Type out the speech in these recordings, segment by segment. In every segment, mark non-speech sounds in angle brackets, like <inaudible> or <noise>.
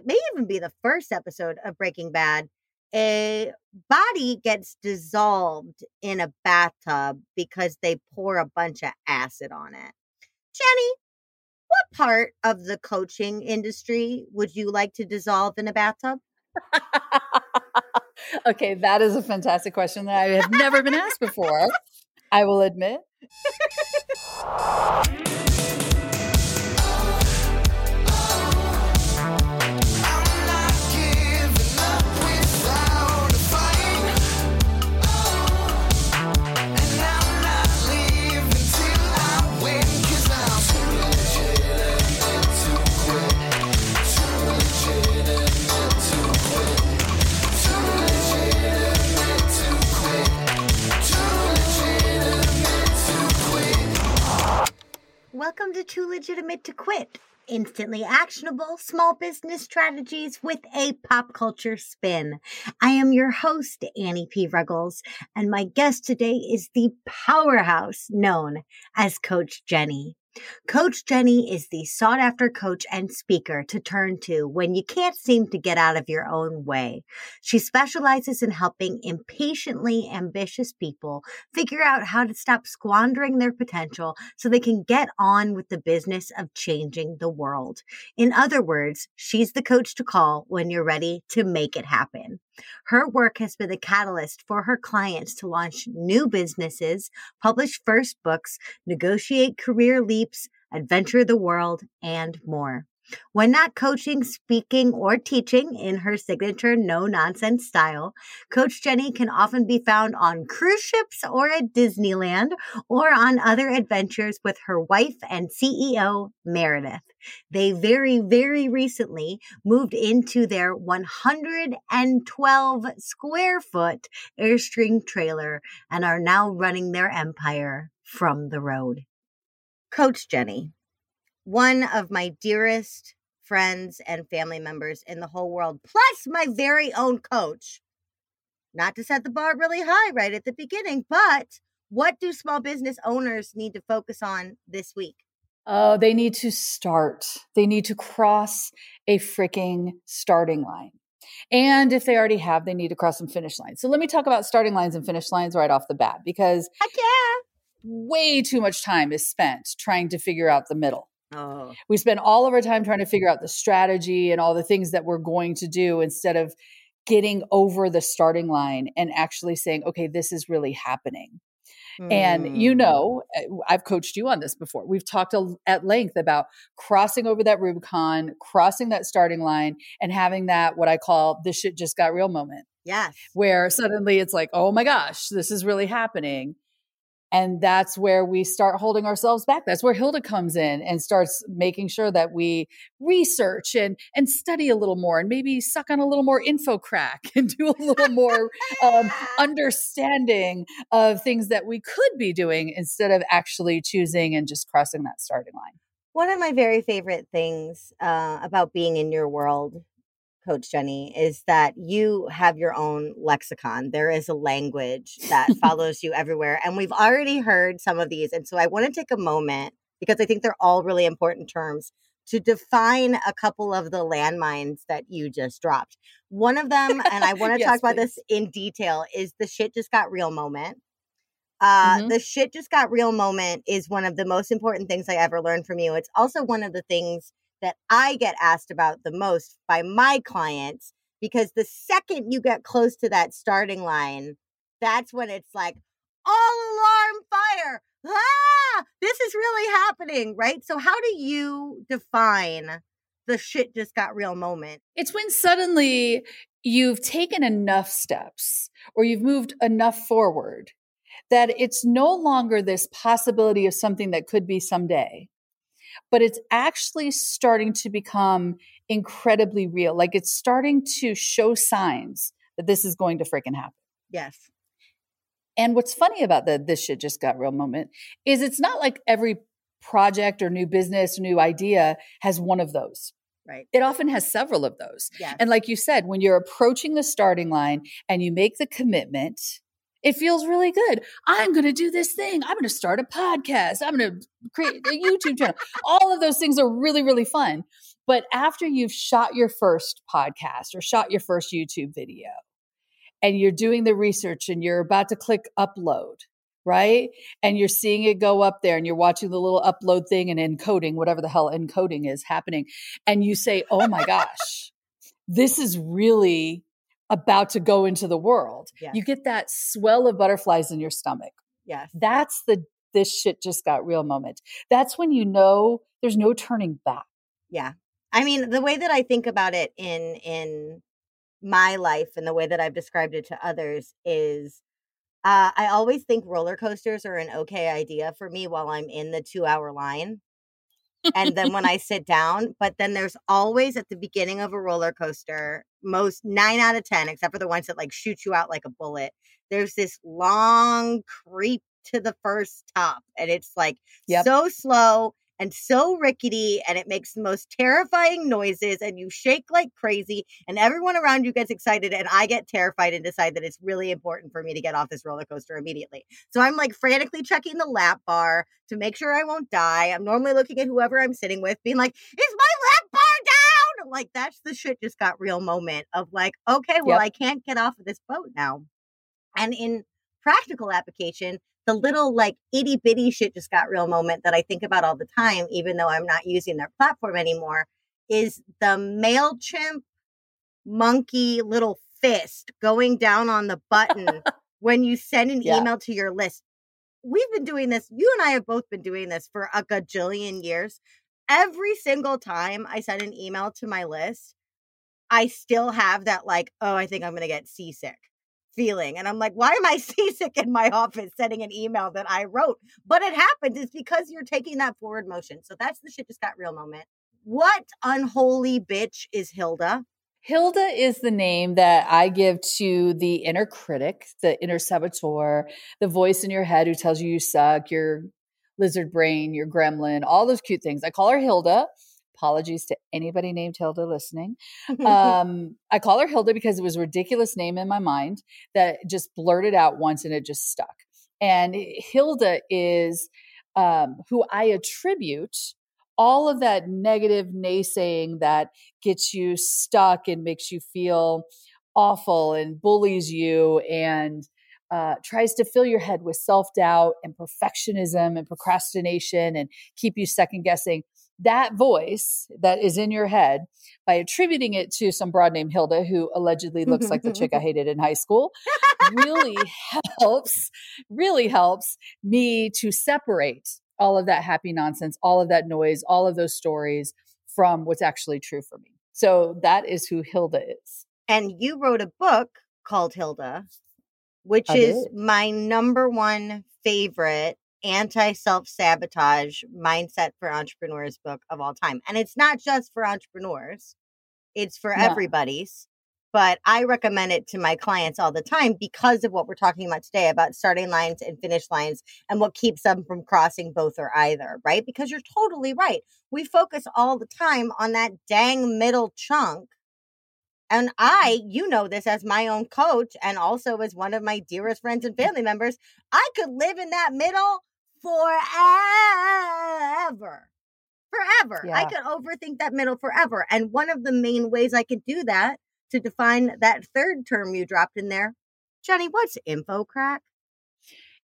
it may even be the first episode of Breaking Bad, a body gets dissolved in a bathtub because they pour a bunch of acid on it. Jenny, what part of the coaching industry would you like to dissolve in a bathtub? <laughs> okay, that is a fantastic question that I have never been asked before. I will admit. <laughs> Welcome to Too Legitimate to Quit. Instantly actionable small business strategies with a pop culture spin. I am your host, Annie P. Ruggles, and my guest today is the powerhouse known as Coach Jenny. Coach Jenny is the sought after coach and speaker to turn to when you can't seem to get out of your own way. She specializes in helping impatiently ambitious people figure out how to stop squandering their potential so they can get on with the business of changing the world. In other words, she's the coach to call when you're ready to make it happen. Her work has been the catalyst for her clients to launch new businesses, publish first books, negotiate career leaps, adventure the world, and more. When not coaching, speaking, or teaching in her signature no nonsense style, Coach Jenny can often be found on cruise ships or at Disneyland or on other adventures with her wife and CEO, Meredith. They very, very recently moved into their 112 square foot Airstream trailer and are now running their empire from the road. Coach Jenny, one of my dearest friends and family members in the whole world, plus my very own coach. Not to set the bar really high right at the beginning, but what do small business owners need to focus on this week? Oh, they need to start. They need to cross a freaking starting line. And if they already have, they need to cross some finish lines. So let me talk about starting lines and finish lines right off the bat because Heck yeah. Way too much time is spent trying to figure out the middle. Oh. We spend all of our time trying to figure out the strategy and all the things that we're going to do instead of getting over the starting line and actually saying, okay, this is really happening. And you Mm. know, eh, I've coached you on this before. We've talked a- at length about crossing over that Rubicon, crossing that starting line, and having that what I call the shit just got real moment Yes. where suddenly it's like, oh my gosh, this is really happening. And that's where we start holding ourselves back. That's where Hilda comes in and starts making sure that we research and and study a little more and maybe suck on a little more info crack <laughs> and do a little more um, <laughs> understanding of things that we could be doing instead of actually choosing and just crossing that starting line. One of my very favorite things uh, about being in your world, Coach Jenny, is that you have your own lexicon. There is a language that <laughs> follows you everywhere. And we've already heard some of these. And so I want to take a moment because I think they're all really important terms to define a couple of the landmines that you just dropped. One of them, and I want to Yes, talk about please. this in detail, is the shit just got real moment. Uh, Mhm. The shit just got real moment is one of the most important things I ever learned from you. It's also one of the things that I get asked about the most by my clients because the second you get close to that starting line, that's when it's like, all alarm fire. Ah, this is really happening, right? So, how do you define the shit just got real moment? It's when suddenly you've taken enough steps or you've moved enough forward that it's no longer this possibility of something that could be someday, but it's actually starting to become incredibly real. Like it's starting to show signs that this is going to freaking happen. Yes. And what's funny about the this shit just got real moment is it's not like every project or new business, new idea has one of those. Right. It often has several of those. Yes. And like you said, when you're approaching the starting line and you make the commitment, it feels really good. I'm going to do this thing. I'm going to start a podcast. I'm going to create a YouTube channel. All of those things are really, really fun. But after you've shot your first podcast or shot your first YouTube video and you're doing the research and you're about to click upload, right? And you're seeing it go up there and you're watching the little upload thing and encoding, whatever the hell encoding is happening. And you say, oh my gosh, this is really about to go into the world. Yes. You get that swell of butterflies in your stomach. Yes. That's the this shit just got real moment. That's when you know there's no turning back. Yeah. I mean, the way that I think about it in in my life and the way that I've described it to others is uh, I always think roller coasters are an okay idea for me while I'm in the two hour line. and then when I <laughs> sit down, but then there's always at the beginning of a roller coaster, most nine out of 10, except for the ones that like shoot you out like a bullet, there's this long creep to the first top. And it's like Yep. so slow and so rickety and it makes the most terrifying noises and you shake like crazy and everyone around you gets excited and I get terrified and decide that it's really important for me to get off this roller coaster immediately. So I'm like frantically checking the lap bar to make sure I won't die. I'm normally looking at whoever I'm sitting with being like, "Is my lap bar down?" Like that's the shit just got real moment of like, "Okay, well Yep. I can't get off of this boat now." And in practical application, the little like itty bitty shit just got real moment that I think about all the time, even though I'm not using their platform anymore, is the MailChimp monkey little fist going down on the button <laughs> when you send an Yeah. email to your list. We've been doing this, you and I have both been doing this for a gajillion years. Every single time I send an email to my list, I still have that like, oh, I think I'm going to get seasick feeling. And I'm like, why am I <laughs> seasick in my office sending an email that I wrote? But it happens. It's because you're taking that forward motion. So that's the shit just got real moment. What unholy bitch is Hilda? Hilda is the name that I give to the inner critic, the inner saboteur, the voice in your head who tells you you suck, your lizard brain, your gremlin, all those cute things. I call her Hilda. Apologies to anybody named Hilda listening. <laughs> Um, I call her Hilda because it was a ridiculous name in my mind that just blurted out once and it just stuck. And Hilda is um, who I attribute all of that negative naysaying that gets you stuck and makes you feel awful and bullies you and uh, tries to fill your head with self doubt and perfectionism and procrastination and keep you second guessing. That voice that is in your head, by attributing it to some broad named Hilda, who allegedly looks like the chick I hated in high school, really <laughs> helps, really helps me to separate all of that happy nonsense, all of that noise, all of those stories from what's actually true for me. So that is who Hilda is. and you wrote a book called Hilda, which I is did. my number one favorite anti self sabotage mindset for entrepreneurs book of all time. And it's not just for entrepreneurs, it's for No. everybody's. But I recommend it to my clients all the time because of what we're talking about today about starting lines and finish lines and what keeps them from crossing both or either, right? Because you're totally right. We focus all the time on that dang middle chunk and I, mm-hmm. you know this as my own coach and also as one of my dearest friends and family members, I could live in that middle forever. Forever. I could overthink that middle forever. And one of the main ways I could do that to define that third term you dropped in there, Jenny, what's info crack?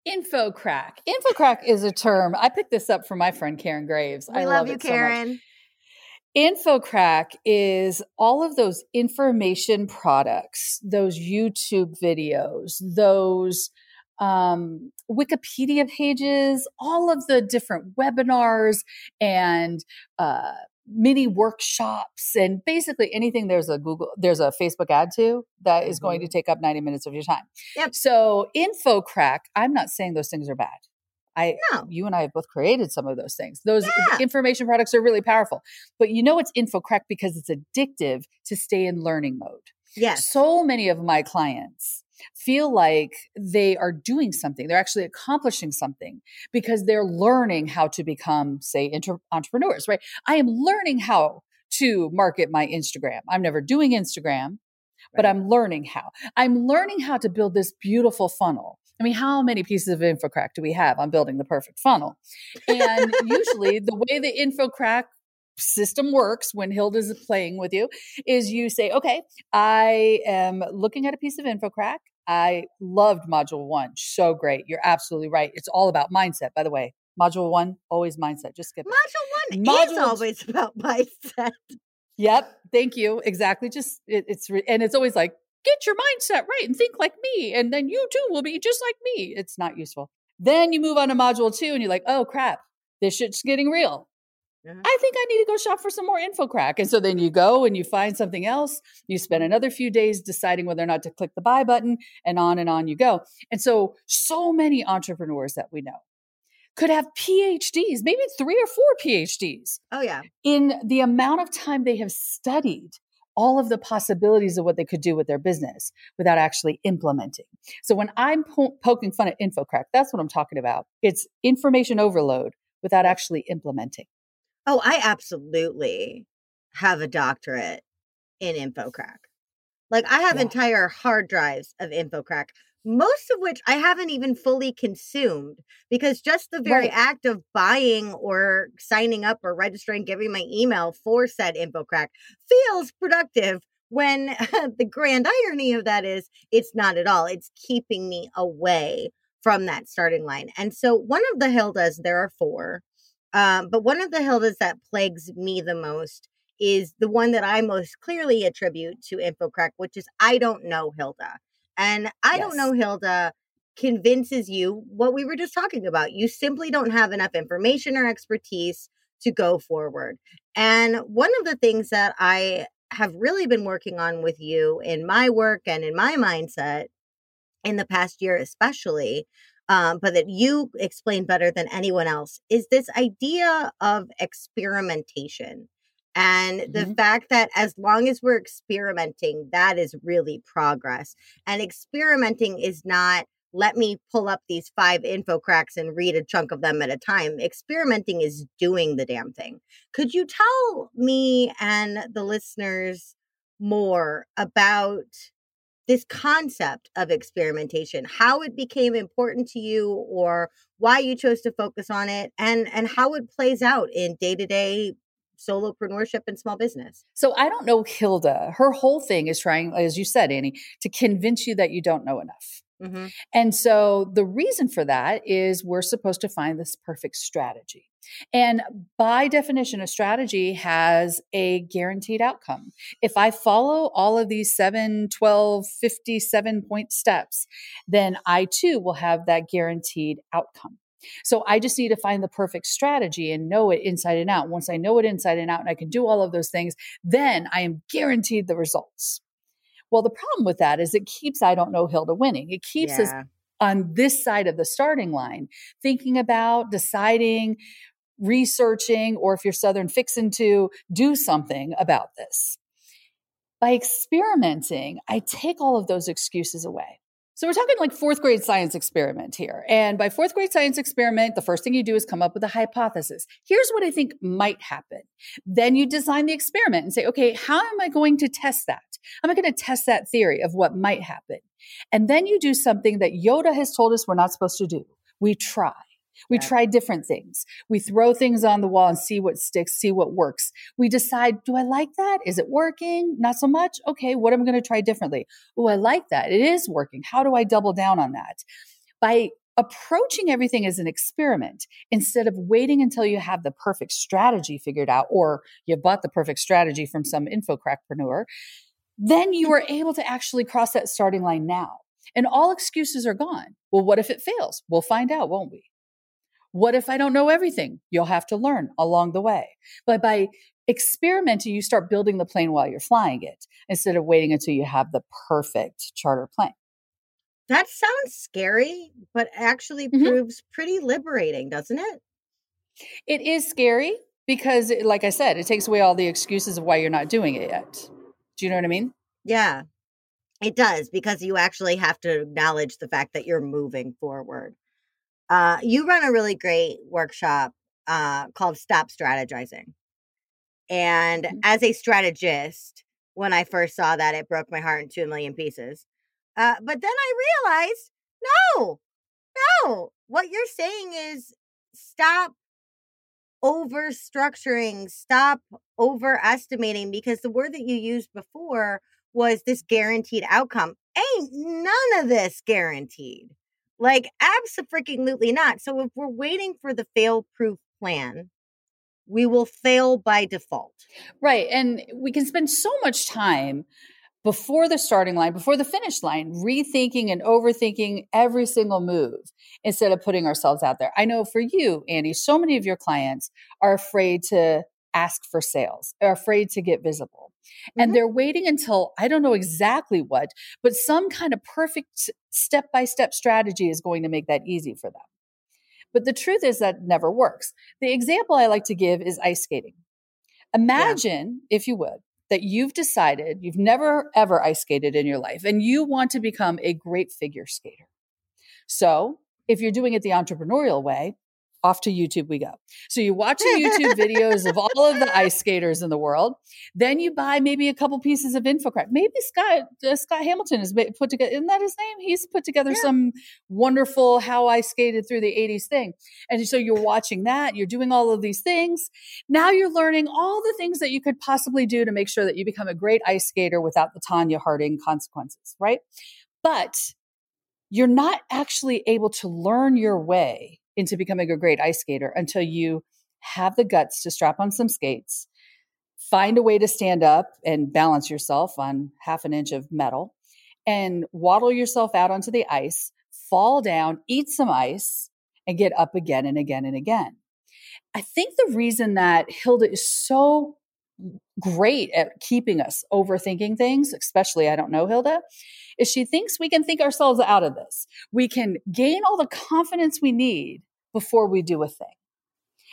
Info crack. Info crack is a term. I picked this up from my friend Karen Graves. We I love, love you, it so much. Karen. Info crack is all of those information products, those YouTube videos, those um, Wikipedia pages, all of the different webinars and uh, mini workshops, and basically anything there's a Google, there's a Facebook ad to that is going to take up 90 minutes of your time. Yep. So, InfoCrack, I'm not saying those things are bad. I, No. you and I have both created some of those things. Those Yeah. information products are really powerful. But you know it's info crack because it's addictive to stay in learning mode. Yes. So many of my clients feel like they are doing something. They're actually accomplishing something because they're learning how to become, say, inter- entrepreneurs, right? I am learning how to market my Instagram. I'm never doing Instagram, but I'm learning how. I'm learning how to build this beautiful funnel. I mean, how many pieces of info crack do we have on building the perfect funnel? And <laughs> usually the way the info crack system works when Hilda's playing with you is you say, okay, I am looking at a piece of infocrack. I loved module one. So great. You're absolutely right. It's all about mindset, by the way. Module one, always mindset. Just skip Module one module is always <laughs> about mindset. Yep. Thank you. Exactly. Just it, it's, and it's always like, get your mindset right and think like me. And then you too will be just like me. It's not useful. Then you move on to module two and you're like, oh crap, this shit's getting real. Uh-huh. I think I need to go shop for some more info crack. And so then you go and you find something else. You spend another few days deciding whether or not to click the buy button and on and on you go. And so, so many entrepreneurs that we know could have PhDs, maybe three or four PhDs. Oh, yeah. In the amount of time they have studied all of the possibilities of what they could do with their business without actually implementing. So when I'm po- poking fun at InfoCrack, that's what I'm talking about. It's information overload without actually implementing. Oh, I absolutely have a doctorate in InfoCrack. Like I have yeah. entire hard drives of InfoCrack, most of which I haven't even fully consumed because just the very right. act of buying or signing up or registering, giving my email for said InfoCrack feels productive when <laughs> the grand irony of that is it's not at all. It's keeping me away from that starting line. And so one of the Hildas, there are four, um, but one of the Hildas that plagues me the most is the one that I most clearly attribute to InfoCrack, which is I don't know Hilda. And I yes. don't know Hilda convinces you what we were just talking about. You simply don't have enough information or expertise to go forward. And one of the things that I have really been working on with you in my work and in my mindset in the past year, especially, um, but that you explain better than anyone else, is this idea of experimentation. And the mm-hmm. fact that as long as we're experimenting, that is really progress. And experimenting is not let me pull up these five info cracks and read a chunk of them at a time. Experimenting is doing the damn thing. Could you tell me and the listeners more about this concept of experimentation how it became important to you or why you chose to focus on it and and how it plays out in day-to-day solopreneurship and small business so i don't know hilda her whole thing is trying as you said annie to convince you that you don't know enough Mm-hmm. And so the reason for that is we're supposed to find this perfect strategy. And by definition, a strategy has a guaranteed outcome. If I follow all of these 7, 12, 57 point steps, then I too will have that guaranteed outcome. So I just need to find the perfect strategy and know it inside and out. Once I know it inside and out and I can do all of those things, then I am guaranteed the results. Well, the problem with that is it keeps I don't know Hilda winning. It keeps yeah. us on this side of the starting line, thinking about, deciding, researching, or if you're Southern, fixing to do something about this. By experimenting, I take all of those excuses away. So we're talking like fourth grade science experiment here. And by fourth grade science experiment, the first thing you do is come up with a hypothesis. Here's what I think might happen. Then you design the experiment and say, okay, how am I going to test that? Am I going to test that theory of what might happen? And then you do something that Yoda has told us we're not supposed to do. We try. We yeah. try different things. We throw things on the wall and see what sticks, see what works. We decide, do I like that? Is it working? Not so much. Okay, what am I going to try differently? Oh, I like that. It is working. How do I double down on that? By approaching everything as an experiment instead of waiting until you have the perfect strategy figured out or you bought the perfect strategy from some infocrackpreneur, then you are able to actually cross that starting line now. And all excuses are gone. Well, what if it fails? We'll find out, won't we? What if I don't know everything? You'll have to learn along the way. But by experimenting, you start building the plane while you're flying it instead of waiting until you have the perfect charter plane. That sounds scary, but actually mm-hmm. proves pretty liberating, doesn't it? It is scary because, like I said, it takes away all the excuses of why you're not doing it yet. Do you know what I mean? Yeah, it does because you actually have to acknowledge the fact that you're moving forward. Uh, you run a really great workshop uh, called Stop Strategizing. And mm-hmm. as a strategist, when I first saw that, it broke my heart in two million pieces. Uh, but then I realized no, no, what you're saying is stop over structuring, stop overestimating because the word that you used before was this guaranteed outcome. Ain't none of this guaranteed. Like, absolutely not. So, if we're waiting for the fail proof plan, we will fail by default. Right. And we can spend so much time before the starting line, before the finish line, rethinking and overthinking every single move instead of putting ourselves out there. I know for you, Annie, so many of your clients are afraid to ask for sales, are afraid to get visible. Mm-hmm. And they're waiting until I don't know exactly what, but some kind of perfect step by step strategy is going to make that easy for them. But the truth is that never works. The example I like to give is ice skating. Imagine, yeah. if you would, that you've decided you've never ever ice skated in your life and you want to become a great figure skater. So, if you're doing it the entrepreneurial way, off to YouTube we go. So you watch YouTube videos of <laughs> all of the ice skaters in the world. Then you buy maybe a couple pieces of info crack. Maybe Scott uh, Scott Hamilton has put together. Isn't that his name? He's put together yeah. some wonderful how I skated through the '80s thing. And so you're watching that. You're doing all of these things. Now you're learning all the things that you could possibly do to make sure that you become a great ice skater without the Tonya Harding consequences, right? But you're not actually able to learn your way into becoming a great ice skater until you have the guts to strap on some skates, find a way to stand up and balance yourself on half an inch of metal, and waddle yourself out onto the ice, fall down, eat some ice, and get up again and again and again. I think the reason that Hilda is so great at keeping us overthinking things, especially I don't know Hilda, is she thinks we can think ourselves out of this. We can gain all the confidence we need before we do a thing.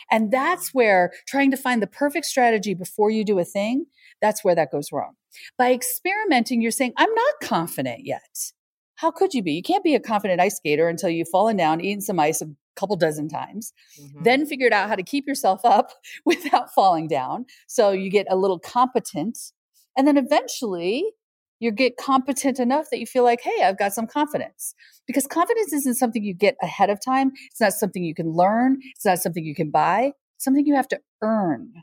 And that's where trying to find the perfect strategy before you do a thing, that's where that goes wrong. By experimenting, you're saying, I'm not confident yet. How could you be? You can't be a confident ice skater until you've fallen down, eaten some ice a couple dozen times, mm-hmm. then figured out how to keep yourself up <laughs> without falling down. So you get a little competent. And then eventually you get competent enough that you feel like, hey, I've got some confidence. Because confidence isn't something you get ahead of time. It's not something you can learn. It's not something you can buy. It's something you have to earn.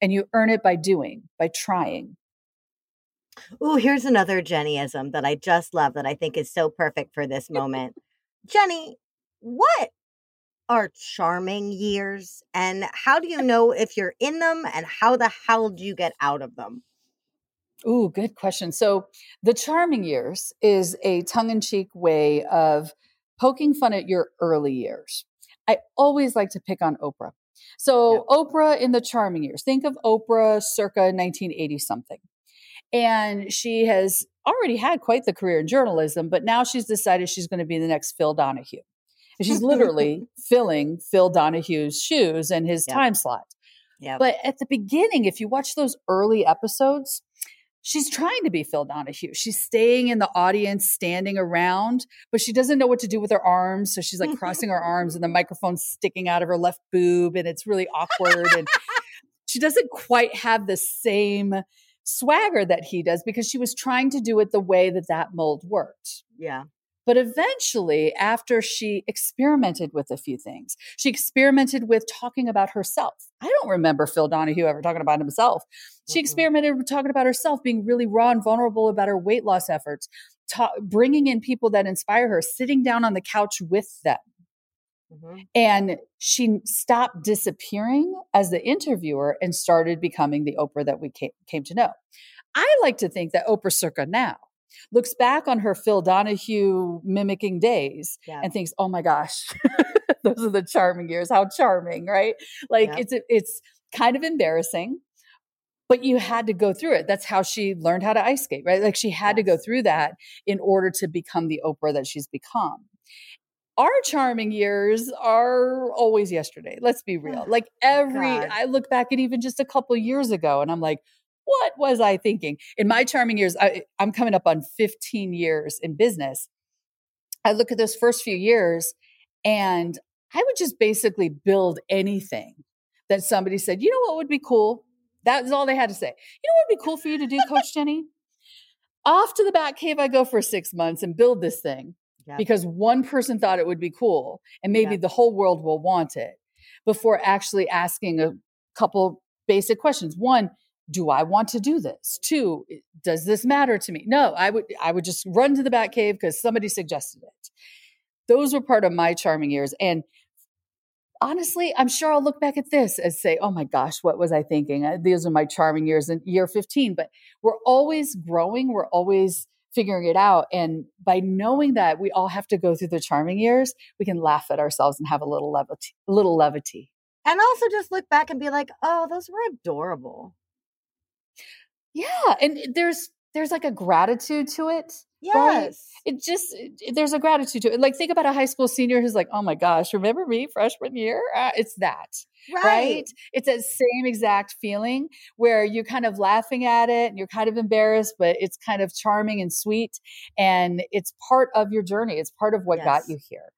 And you earn it by doing, by trying. Oh, here's another Jennyism that I just love that I think is so perfect for this moment. Jenny, what are charming years? And how do you know if you're in them? And how the hell do you get out of them? Ooh, good question. So, the charming years is a tongue in cheek way of poking fun at your early years. I always like to pick on Oprah. So, Oprah in the charming years, think of Oprah circa 1980 something. And she has already had quite the career in journalism, but now she's decided she's going to be the next Phil Donahue. And she's literally <laughs> filling Phil Donahue's shoes and his time slot. Yep. But at the beginning, if you watch those early episodes, she's trying to be Phil Donahue. She's staying in the audience, standing around, but she doesn't know what to do with her arms. So she's like <laughs> crossing her arms and the microphone's sticking out of her left boob and it's really awkward. and <laughs> she doesn't quite have the same swagger that he does because she was trying to do it the way that that mold worked. Yeah. But eventually, after she experimented with a few things, she experimented with talking about herself. I don't remember Phil Donahue ever talking about himself. She experimented with talking about herself, being really raw and vulnerable about her weight loss efforts, ta- bringing in people that inspire her, sitting down on the couch with them. Mm-hmm. And she stopped disappearing as the interviewer and started becoming the Oprah that we came, came to know. I like to think that Oprah circa now looks back on her Phil Donahue mimicking days yeah. and thinks, "Oh my gosh, <laughs> those are the charming years. How charming, right?" Like yeah. it's it's kind of embarrassing, but you had to go through it. That's how she learned how to ice skate, right? Like she had yes. to go through that in order to become the Oprah that she's become. Our charming years are always yesterday. Let's be real. <sighs> Like oh every, God. I look back at even just a couple years ago and I'm like, what was I thinking? In my charming years, I, I'm coming up on 15 years in business. I look at those first few years and I would just basically build anything that somebody said, you know what would be cool? That was all they had to say. You know what would be cool for you to do, Coach Jenny? Off to the back cave I go for six months and build this thing because one person thought it would be cool and maybe the whole world will want it. before actually asking a couple basic questions. One, do I want to do this? Two, does this matter to me? No, I would I would just run to the back cave because somebody suggested it. Those were part of my charming years. And honestly, I'm sure I'll look back at this and say, oh my gosh, what was I thinking? Uh, these are my charming years in year 15. But we're always growing, we're always figuring it out. And by knowing that we all have to go through the charming years, we can laugh at ourselves and have a little levity, a little levity. And also just look back and be like, oh, those were adorable. Yeah. And there's there's like a gratitude to it. Yes. Right? It just it, there's a gratitude to it. Like think about a high school senior who's like, "Oh my gosh, remember me freshman year?" Uh, it's that. Right. right. It's that same exact feeling where you're kind of laughing at it and you're kind of embarrassed, but it's kind of charming and sweet and it's part of your journey. It's part of what yes. got you here.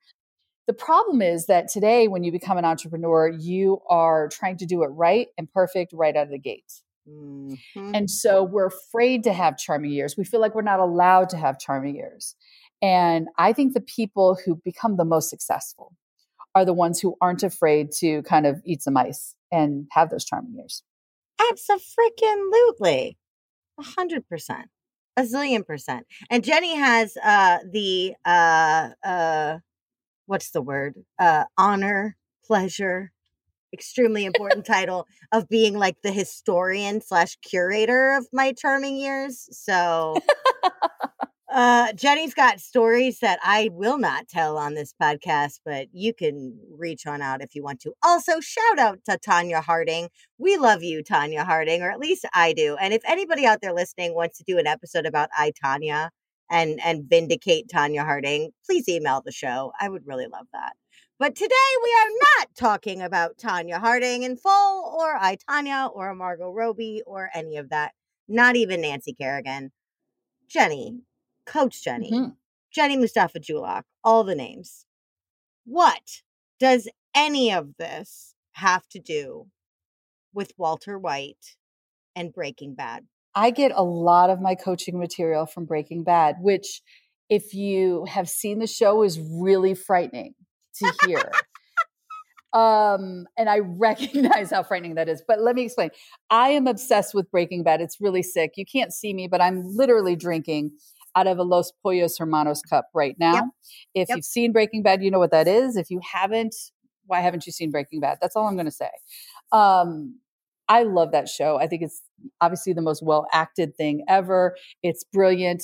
The problem is that today when you become an entrepreneur, you are trying to do it right and perfect right out of the gate. Mm-hmm. And so we're afraid to have charming years. We feel like we're not allowed to have charming years. And I think the people who become the most successful are the ones who aren't afraid to kind of eat some ice and have those charming years. Absolutely. A hundred percent. A zillion percent. And Jenny has uh the uh uh what's the word? Uh honor, pleasure, extremely important title of being like the historian slash curator of my charming years. So uh Jenny's got stories that I will not tell on this podcast, but you can reach on out if you want to. Also, shout out to Tonya Harding. We love you, Tonya Harding, or at least I do. And if anybody out there listening wants to do an episode about I Tonya and and vindicate Tonya Harding, please email the show. I would really love that. But today we are not talking about Tonya Harding in full or I, Tonya, or Margot Robbie or any of that. Not even Nancy Kerrigan. Jenny, Coach Jenny, mm-hmm. Jenny Mustafa Julak, all the names. What does any of this have to do with Walter White and Breaking Bad? I get a lot of my coaching material from Breaking Bad, which, if you have seen the show, is really frightening to hear. um and i <laughs> recognize how frightening that is but let me explain i am obsessed with breaking bad it's really sick you can't see me but i'm literally drinking out of a los pollos hermanos cup right now yep. if yep. you've seen breaking bad you know what that is if you haven't why haven't you seen breaking bad that's all i'm going to say um I love that show. I think it's obviously the most well acted thing ever. It's brilliant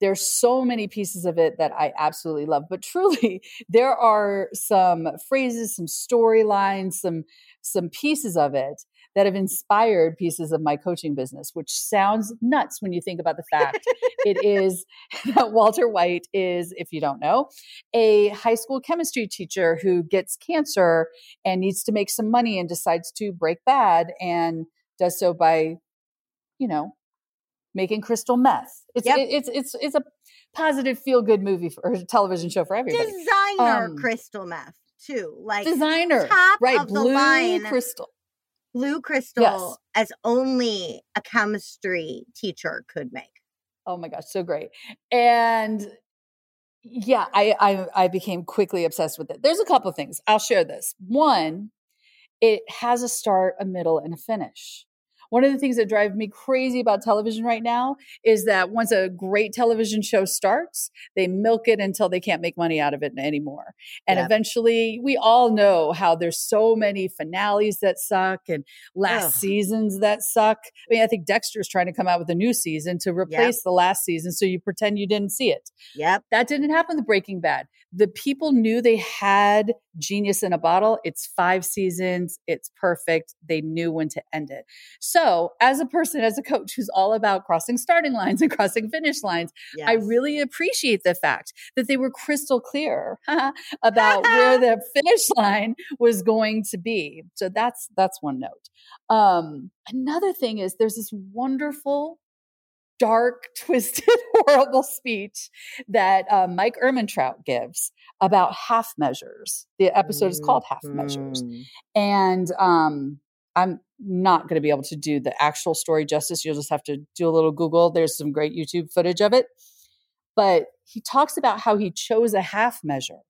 there's so many pieces of it that I absolutely love. But truly, <laughs> there are some phrases, some storylines, some some pieces of it that have inspired pieces of my coaching business, which sounds nuts when you think about the fact <laughs> it is <laughs> that Walter White is, if you don't know, a high school chemistry teacher who gets cancer and needs to make some money and decides to break bad and does so by, you know, making crystal meth. It's yep. it, it's it's it's a positive feel good movie for, <laughs> or television show for everybody. Designer um, crystal meth too, like designer top right of blue the line crystal. Blue crystal yes. as only a chemistry teacher could make. Oh my gosh, so great. And yeah, I, I I became quickly obsessed with it. There's a couple of things. I'll share this. One, it has a start, a middle, and a finish. One of the things that drive me crazy about television right now is that once a great television show starts, they milk it until they can't make money out of it anymore. And eventually, we all know how there's so many finales that suck and last Ugh. seasons that suck. I mean, I think Dexter's trying to come out with a new season to replace yep. the last season so you pretend you didn't see it. Yep. That didn't happen with Breaking Bad. The people knew they had genius in a bottle. It's five seasons, it's perfect. They knew when to end it. So, as a person, as a coach who's all about crossing starting lines <laughs> and crossing finish lines, yes. I really appreciate the fact that they were crystal clear <laughs> about where the <laughs> finish line was going to be. So that's that's one note. Um, another thing is there's this wonderful dark, <laughs> twisted, <laughs> horrible speech that uh, Mike Ehrmantraut gives about half measures. The episode is called Half Measures. Mm-hmm. And um, I'm not going to be able to do the actual story justice. You'll just have to do a little Google. There's some great YouTube footage of it. But he talks about how he chose a half measure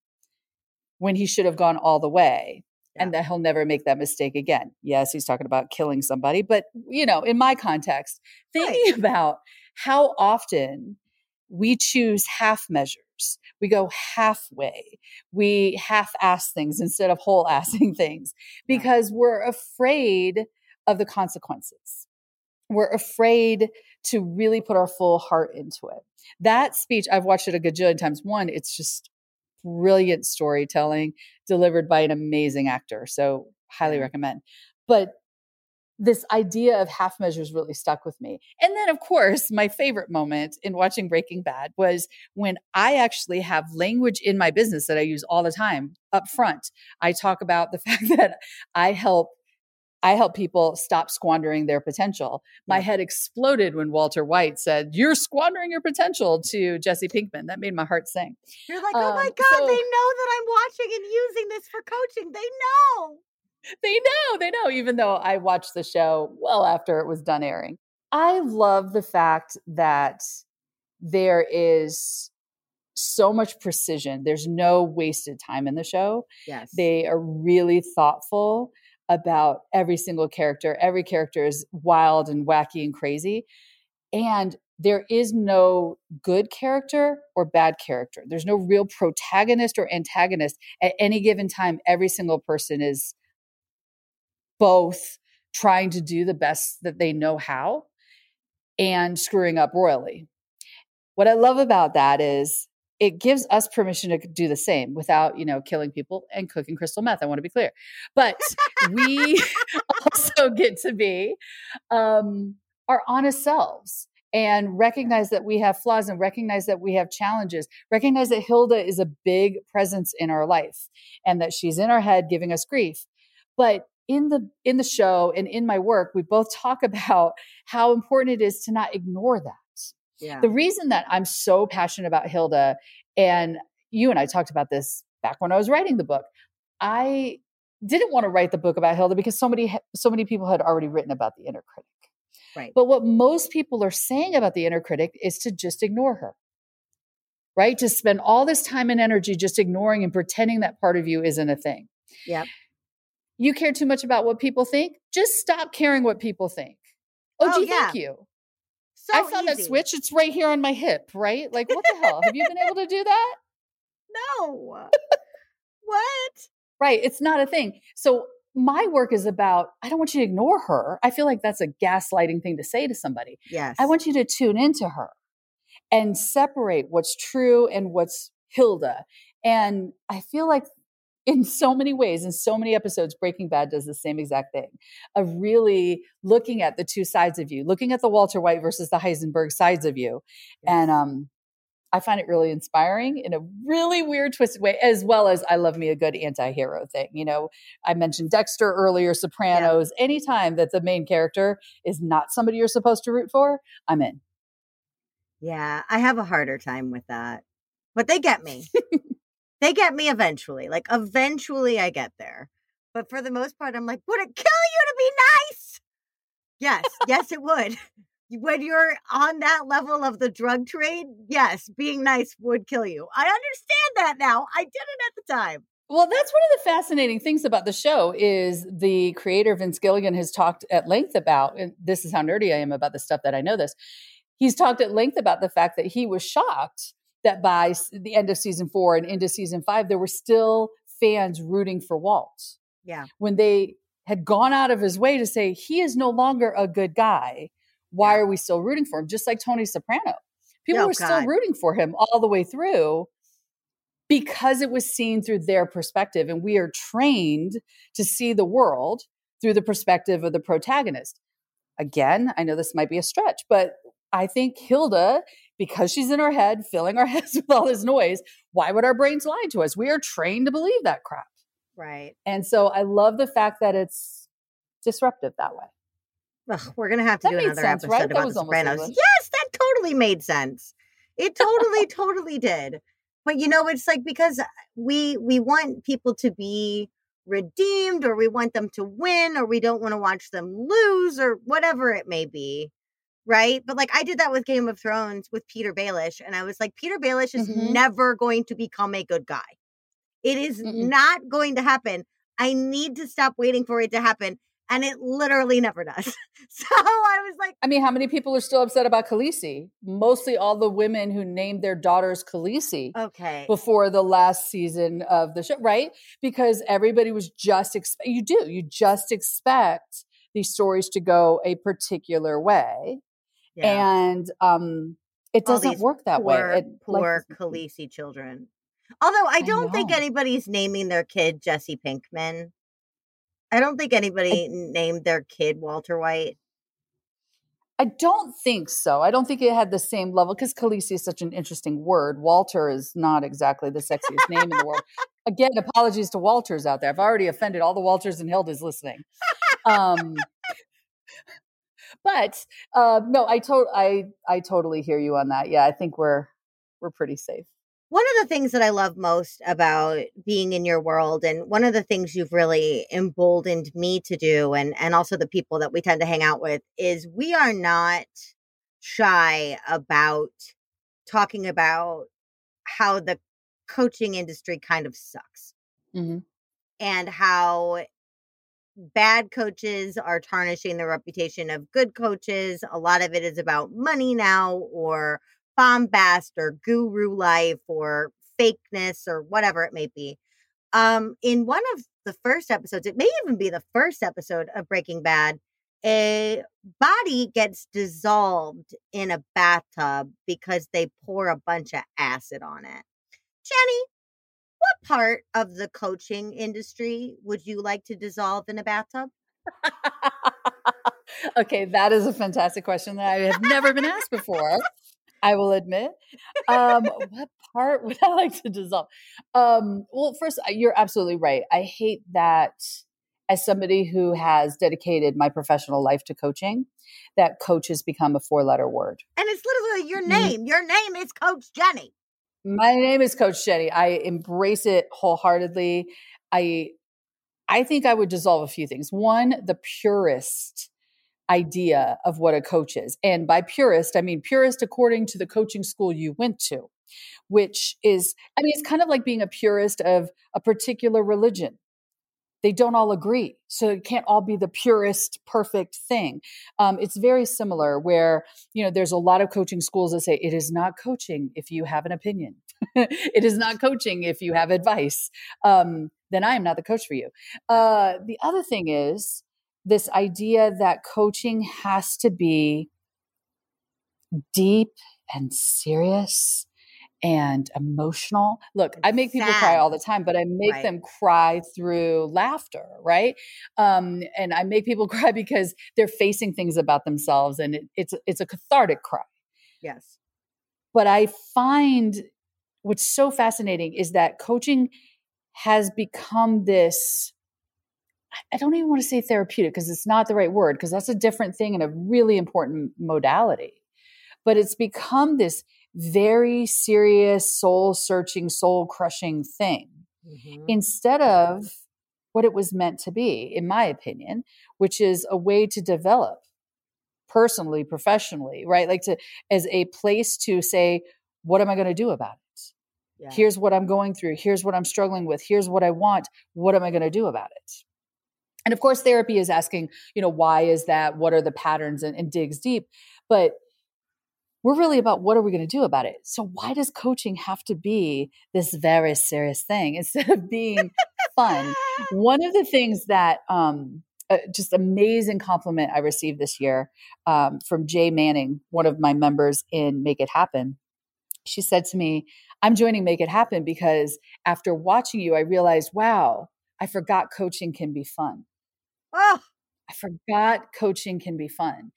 when he should have gone all the way. Yeah. and that he'll never make that mistake again. Yes, he's talking about killing somebody, but you know, in my context, thinking right. <laughs> about how often we choose half measures. We go halfway. We half ass things instead of whole <laughs> assing things because we're afraid of the consequences. We're afraid to really put our full heart into it. That speech, I've watched it a gajillion times. One, it's just brilliant storytelling delivered by an amazing actor. So, highly recommend. But this idea of half measures really stuck with me. And then, of course, my favorite moment in watching Breaking Bad was when I actually have language in my business that I use all the time up front. I talk about the <laughs> fact that I help I help people stop squandering their potential. My head exploded when Walter White said, You're squandering your potential to Jesse Pinkman. That made my heart sing. You're like, Oh um, my God, so, they know that I'm watching and using this for coaching. They know. They know, they know, even though I watched the show well after it was done airing. I love the fact that there is so much precision. There's no wasted time in the show. Yes. They are really thoughtful about every single character. Every character is wild and wacky and crazy. And there is no good character or bad character. There's no real protagonist or antagonist. At any given time, every single person is both trying to do the best that they know how and screwing up royally. What I love about that is it gives us permission to do the same without, you know, killing people and cooking crystal meth. I want to be clear. But we <laughs> <laughs> also get to be um, our honest selves and recognize that we have flaws and recognize that we have challenges. Recognize that Hilda is a big presence in our life and that she's in our head giving us grief. But in the in the show and in my work, we both talk <laughs> about how important it is to not ignore that yeah. The reason that I'm so passionate about Hilda, and you and I talked about this back when I was writing the book, I didn't want to write the book about Hilda because so many so many people had already written about the inner critic. Right. But what most people are saying about the inner critic is to just ignore her. Right? To spend all this time and energy just ignoring and pretending that part of you isn't a thing. Yeah. You care too much about what people think? Just stop caring what people think. Oh, oh gee, yeah. thank you. So I found easy. that switch. It's right here on my hip, right? Like, what the hell? Have you been able to do that? <laughs> No. what? Right. It's not a thing. So my work is about I don't want you to ignore her. I feel like that's a gaslighting thing to say to somebody. Yes. I want you to tune into her and separate what's true and what's Hilda. And I feel like in so many ways, in so many episodes, Breaking Bad does the same exact thing of really looking at the two sides of you, looking at the Walter White versus the Heisenberg sides of you. Yes. And um, I find it really inspiring in a really weird, twisted way, as well as I love me a good anti hero thing. You know, I mentioned Dexter earlier, Sopranos. Yeah. Anytime that the main character is not somebody you're supposed to root for, I'm in. Yeah, I have a harder time with that, but they get me. <laughs> They get me eventually. Like eventually I get there. But for the most part, I'm like, would it kill you to be nice? Yes, yes, it would. <laughs> When you're on that level of the drug trade, yes, being nice would kill you. I understand that now. I didn't at the time. Well, that's one of the fascinating things about the show is the creator Vince Gilligan has talked at length about, and this is how nerdy I am about the stuff that I know this. He's talked at length about the fact that he was shocked that by the end of season four and into season five, there were still fans rooting for Walt. Yeah. When they had gone out of his way to say, he is no longer a good guy. Why yeah. are we still rooting for him? Just like Tony Soprano. People oh, were God. still rooting for him all the way through because it was seen through their perspective. And we are trained to see the world through the perspective of the protagonist. Again, I know this might be a stretch, but I think Hilda because she's in our head, filling our <laughs> heads with all this noise, why would our brains lie to us? We are trained to believe that crap. Right. And so I love the fact that it's disruptive that way. Ugh, we're gonna have to that do another sense, episode right? about The Sopranos. Yes, that totally made sense. It <laughs> totally, totally did. But you know, it's like because we we want people to be redeemed, or we want them to win, or we don't want to watch them lose, or whatever it may be right? But like I did that with Game of Thrones with Petyr Baelish, and I was like, Petyr Baelish is mm-hmm. never going to become a good guy. It is not going to happen. I need to stop waiting for it to happen. And it literally never does. <laughs> so I was like, I mean, how many people are still upset about Khaleesi? Mostly all the women who named their daughters Khaleesi okay. before the last season of the show, right? Because everybody was just expect you do you just expect these stories to go a particular way, Yeah. and um, it doesn't work that poor, way. It, poor like- Khaleesi children. Although I I don't think anybody's naming their kid Jesse Pinkman. I don't think anybody named their kid Walter White. I don't think so. I don't think it had the same level because Khaleesi is such an interesting word. Walter is not exactly the sexiest name in the world. Again, apologies to Walters out there. I've already offended all the Walters and Hildas listening. Um, but uh, no, I to- I I totally hear you on that. Yeah, I think we're we're pretty safe. One of the things that I love most about being in your world, and one of the things you've really emboldened me to do, and, and also the people that we tend to hang out with, is we are not shy about talking about how the coaching industry kind of sucks Mhm. and how bad coaches are tarnishing the reputation of good coaches. A lot of it is about money now, or bombast, or guru life, or fakeness, or whatever it may be. Um, in one of the first episodes, it may even be the first episode of Breaking Bad, a body gets dissolved in a bathtub because they pour a bunch of acid on it. Jenny, part of the coaching industry would you like to dissolve in a bathtub? <laughs> okay, that is a fantastic question that I have never been asked before. I will admit. Um, what part <laughs> would I like to dissolve? Um, well, first, uh, you're absolutely right. I hate that as somebody who has dedicated my professional life to coaching, that coach has become a four letter word. And it's literally your Mm. name. Your name is Coach Jenny. My name is Coach Jenny. I embrace it wholeheartedly. I I think I would dissolve a few things. One, the purest idea of what a coach is. And by purist, I mean purist according to the coaching school you went to, which is, I mean, it's kind of like being a purist of a particular religion. They don't all agree. So it can't all be the purest, perfect thing. Um, it's very similar where, you know, there's a lot of coaching schools that say it is not coaching if you have an opinion. <laughs> it is not coaching if you have advice. Um, then I am not the coach for you. Uh, the other thing is, this idea that coaching has to be deep and serious and emotional. Look, I make people cry all the time, but I make Right. them cry through laughter, right? Um, and I make people <laughs> cry because they're facing things about themselves, and it, it's it's a cathartic cry. Yes. But I find what's so fascinating is that coaching has become this I don't even want to say therapeutic because it's not the right word because that's a different thing and a really important modality. But it's become this very serious, soul searching, soul crushing thing Mhm. instead of what it was meant to be, in my opinion, which is a way to develop personally, professionally, right? Like to, as a place to say, what am I going to do about it? Yeah. Here's what I'm going through. Here's what I'm struggling with. Here's what I want. What am I going to do about it? And of course, therapy is asking, you know, why is that? What are the patterns and, and digs deep? But we're really about what are we going to do about it? So why does coaching have to be this very serious thing <laughs> instead of being fun? One of the things that um, uh, just amazing compliment I received this year um, from Jay Manning, one of my members in Make It Happen. She said to me, I'm joining Make It Happen because after watching you, I realized, wow, I forgot coaching can be fun. Oh, I forgot coaching can be fun.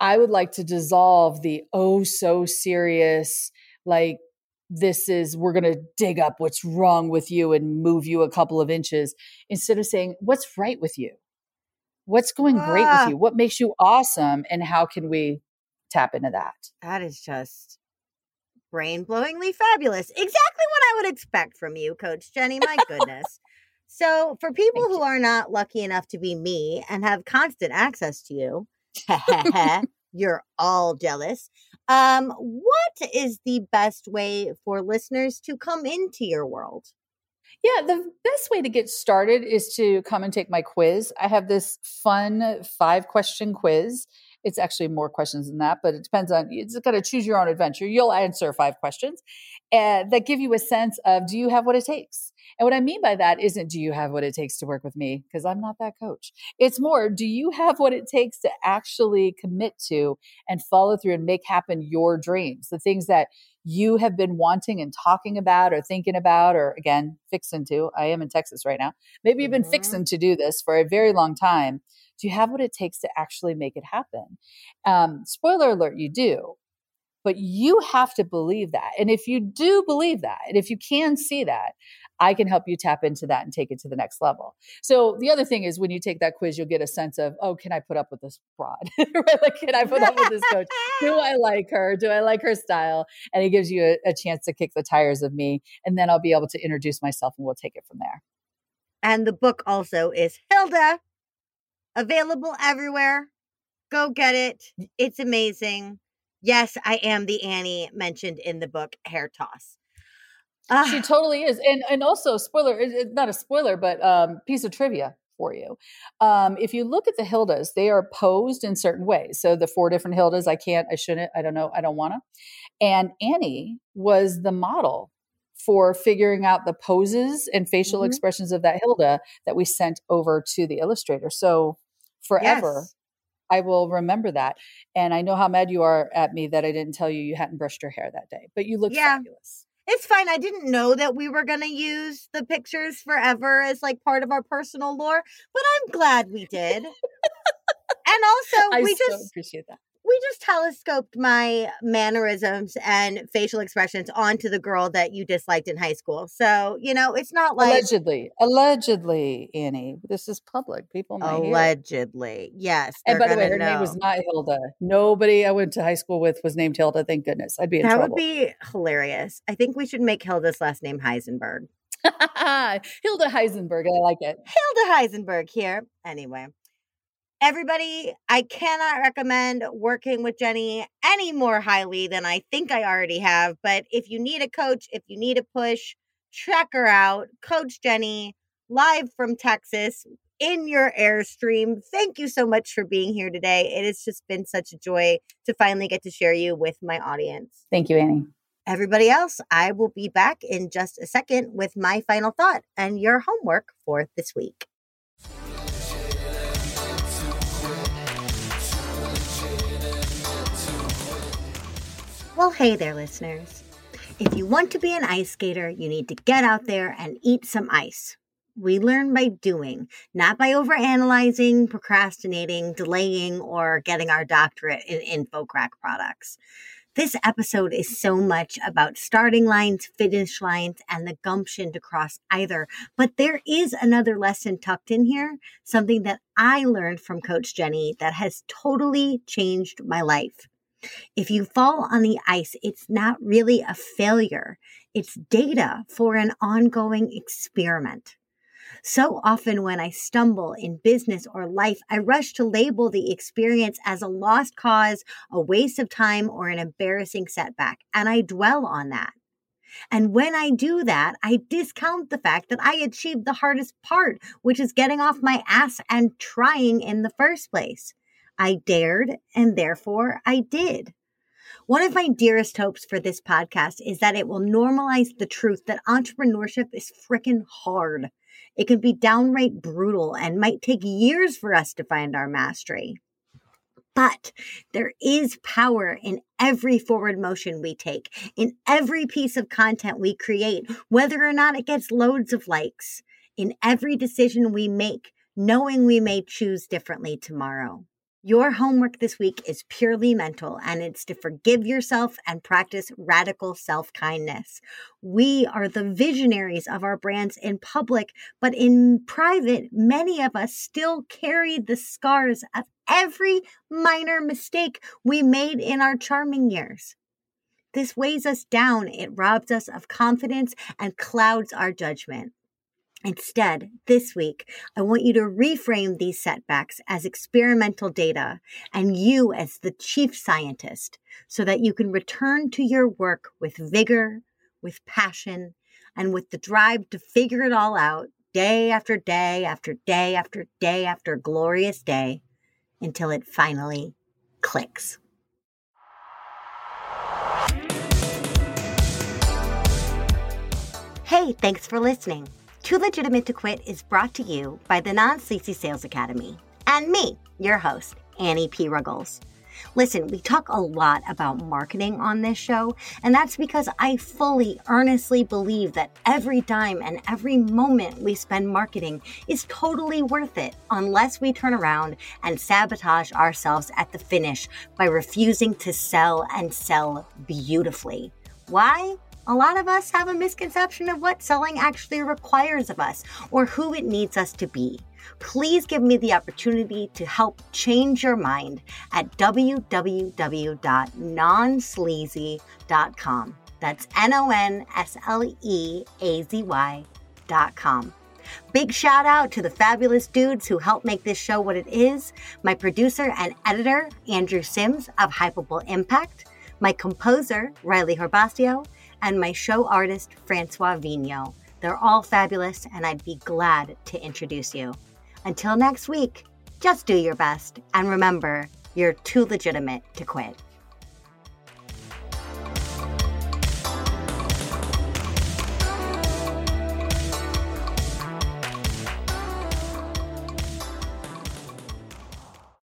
I would like to dissolve the oh so serious, like this is, we're going to dig up what's wrong with you and move you a couple of inches instead of saying, what's right with you? What's going great Ah. with you? What makes you awesome? And how can we tap into that? that is just brain blowingly fabulous. Exactly what I would expect from you, Coach Jenny. My goodness. so, for people Thank who are not lucky enough to be me and have constant access to you, <laughs> you're all jealous. Um, what is the best way for listeners to come into your world? Yeah, the best way to get started is to come and take my quiz. I have this fun five question quiz. It's actually more questions than that, but it depends on it's got to choose your own adventure. You'll answer five questions uh, that give you a sense of do you have what it takes? And what I mean by that isn't do you have what it takes to work with me? Because I'm not that coach. It's more do you have what it takes to actually commit to and follow through and make happen your dreams, the things that you have been wanting and talking about or thinking about or again fixing to i am in texas right now maybe you've been mm-hmm. fixing to do this for a very long time do you have what it takes to actually make it happen um, spoiler alert you do but you have to believe that and if you do believe that and if you can see that I can help you tap into that and take it to the next level. So the other thing is when you take that quiz, you'll get a sense of, oh, can I put up with this <laughs> right? Like, can I put up with this coach? Do I like her? Do I like her style? And it gives you a, a chance to kick the tires of me. And then I'll be able to introduce myself and we'll take it from there. And the book also is Hilda, available everywhere. Go get it. It's amazing. Yes, I am the Annie mentioned in the book Hair Toss. Ah. She totally is. And and also spoiler, not a spoiler, but um piece of trivia for you. Um, if you look at the Hildas, they are posed in certain ways. So the four different Hildas, I can't, I shouldn't, I don't know, I don't want to. And Annie was the model for figuring out the poses and facial mm-hmm. expressions of that Hilda that we sent over to the illustrator. So forever. Yes. I will remember that. And I know how mad you are at me that I didn't tell you you hadn't brushed your hair that day, but you look yeah. fabulous. It's fine. I didn't know that we were going to use the pictures forever as like part of our personal lore, but I'm glad we did. and also, <laughs> I we so just appreciate that we just telescoped my mannerisms and facial expressions onto the girl that you disliked in high school. So, you know, it's not like allegedly, allegedly, Annie. This is public. People allegedly, hear. yes. And by the way, her know. name was not Hilda. Nobody I went to high school with was named Hilda. Thank goodness. I'd be in that trouble. would be hilarious. I think we should make Hilda's last name Heisenberg. <laughs> Hilda Heisenberg. I like it. Hilda Heisenberg here. Anyway. Everybody, I cannot recommend working with Jenny any more highly than I think I already have. But if you need a coach, if you need a push, check her out. Coach Jenny, live from Texas in your Airstream. Thank you so much for being here today. It has just been such a joy to finally get to share you with my audience. Thank you, Annie. Everybody else, I will be back in just a second with my final thought and your homework for this week. Well, hey there, listeners. If you want to be an ice skater, you need to get out there and eat some ice. We learn by doing, not by overanalyzing, procrastinating, delaying, or getting our doctorate in InfoCrack products. This episode is so much about starting lines, finish lines, and the gumption to cross either. But there is another lesson tucked in here, something that I learned from Coach Jenny that has totally changed my life. If you fall on the ice, it's not really a failure. It's data for an ongoing experiment. So often, when I stumble in business or life, I rush to label the experience as a lost cause, a waste of time, or an embarrassing setback. And I dwell on that. And when I do that, I discount the fact that I achieved the hardest part, which is getting off my ass and trying in the first place. I dared, and therefore I did. One of my dearest hopes for this podcast is that it will normalize the truth that entrepreneurship is freaking hard. It can be downright brutal and might take years for us to find our mastery. But there is power in every forward motion we take, in every piece of content we create, whether or not it gets loads of likes, in every decision we make, knowing we may choose differently tomorrow. Your homework this week is purely mental, and it's to forgive yourself and practice radical self kindness. We are the visionaries of our brands in public, but in private, many of us still carry the scars of every minor mistake we made in our charming years. This weighs us down, it robs us of confidence, and clouds our judgment. Instead, this week, I want you to reframe these setbacks as experimental data and you as the chief scientist so that you can return to your work with vigor, with passion, and with the drive to figure it all out day after day after day after day after glorious day until it finally clicks. Hey, thanks for listening. Too Legitimate to Quit is brought to you by the Non Sleazy Sales Academy and me, your host, Annie P. Ruggles. Listen, we talk a lot about marketing on this show, and that's because I fully, earnestly believe that every dime and every moment we spend marketing is totally worth it unless we turn around and sabotage ourselves at the finish by refusing to sell and sell beautifully. Why? A lot of us have a misconception of what selling actually requires of us or who it needs us to be. Please give me the opportunity to help change your mind at www.nonsleazy.com. That's N O N S L E A Z Y.com. Big shout out to the fabulous dudes who helped make this show what it is my producer and editor, Andrew Sims of Hypable Impact, my composer, Riley Herbastio, and my show artist, Francois Vigneault. They're all fabulous, and I'd be glad to introduce you. Until next week, just do your best, and remember, you're too legitimate to quit.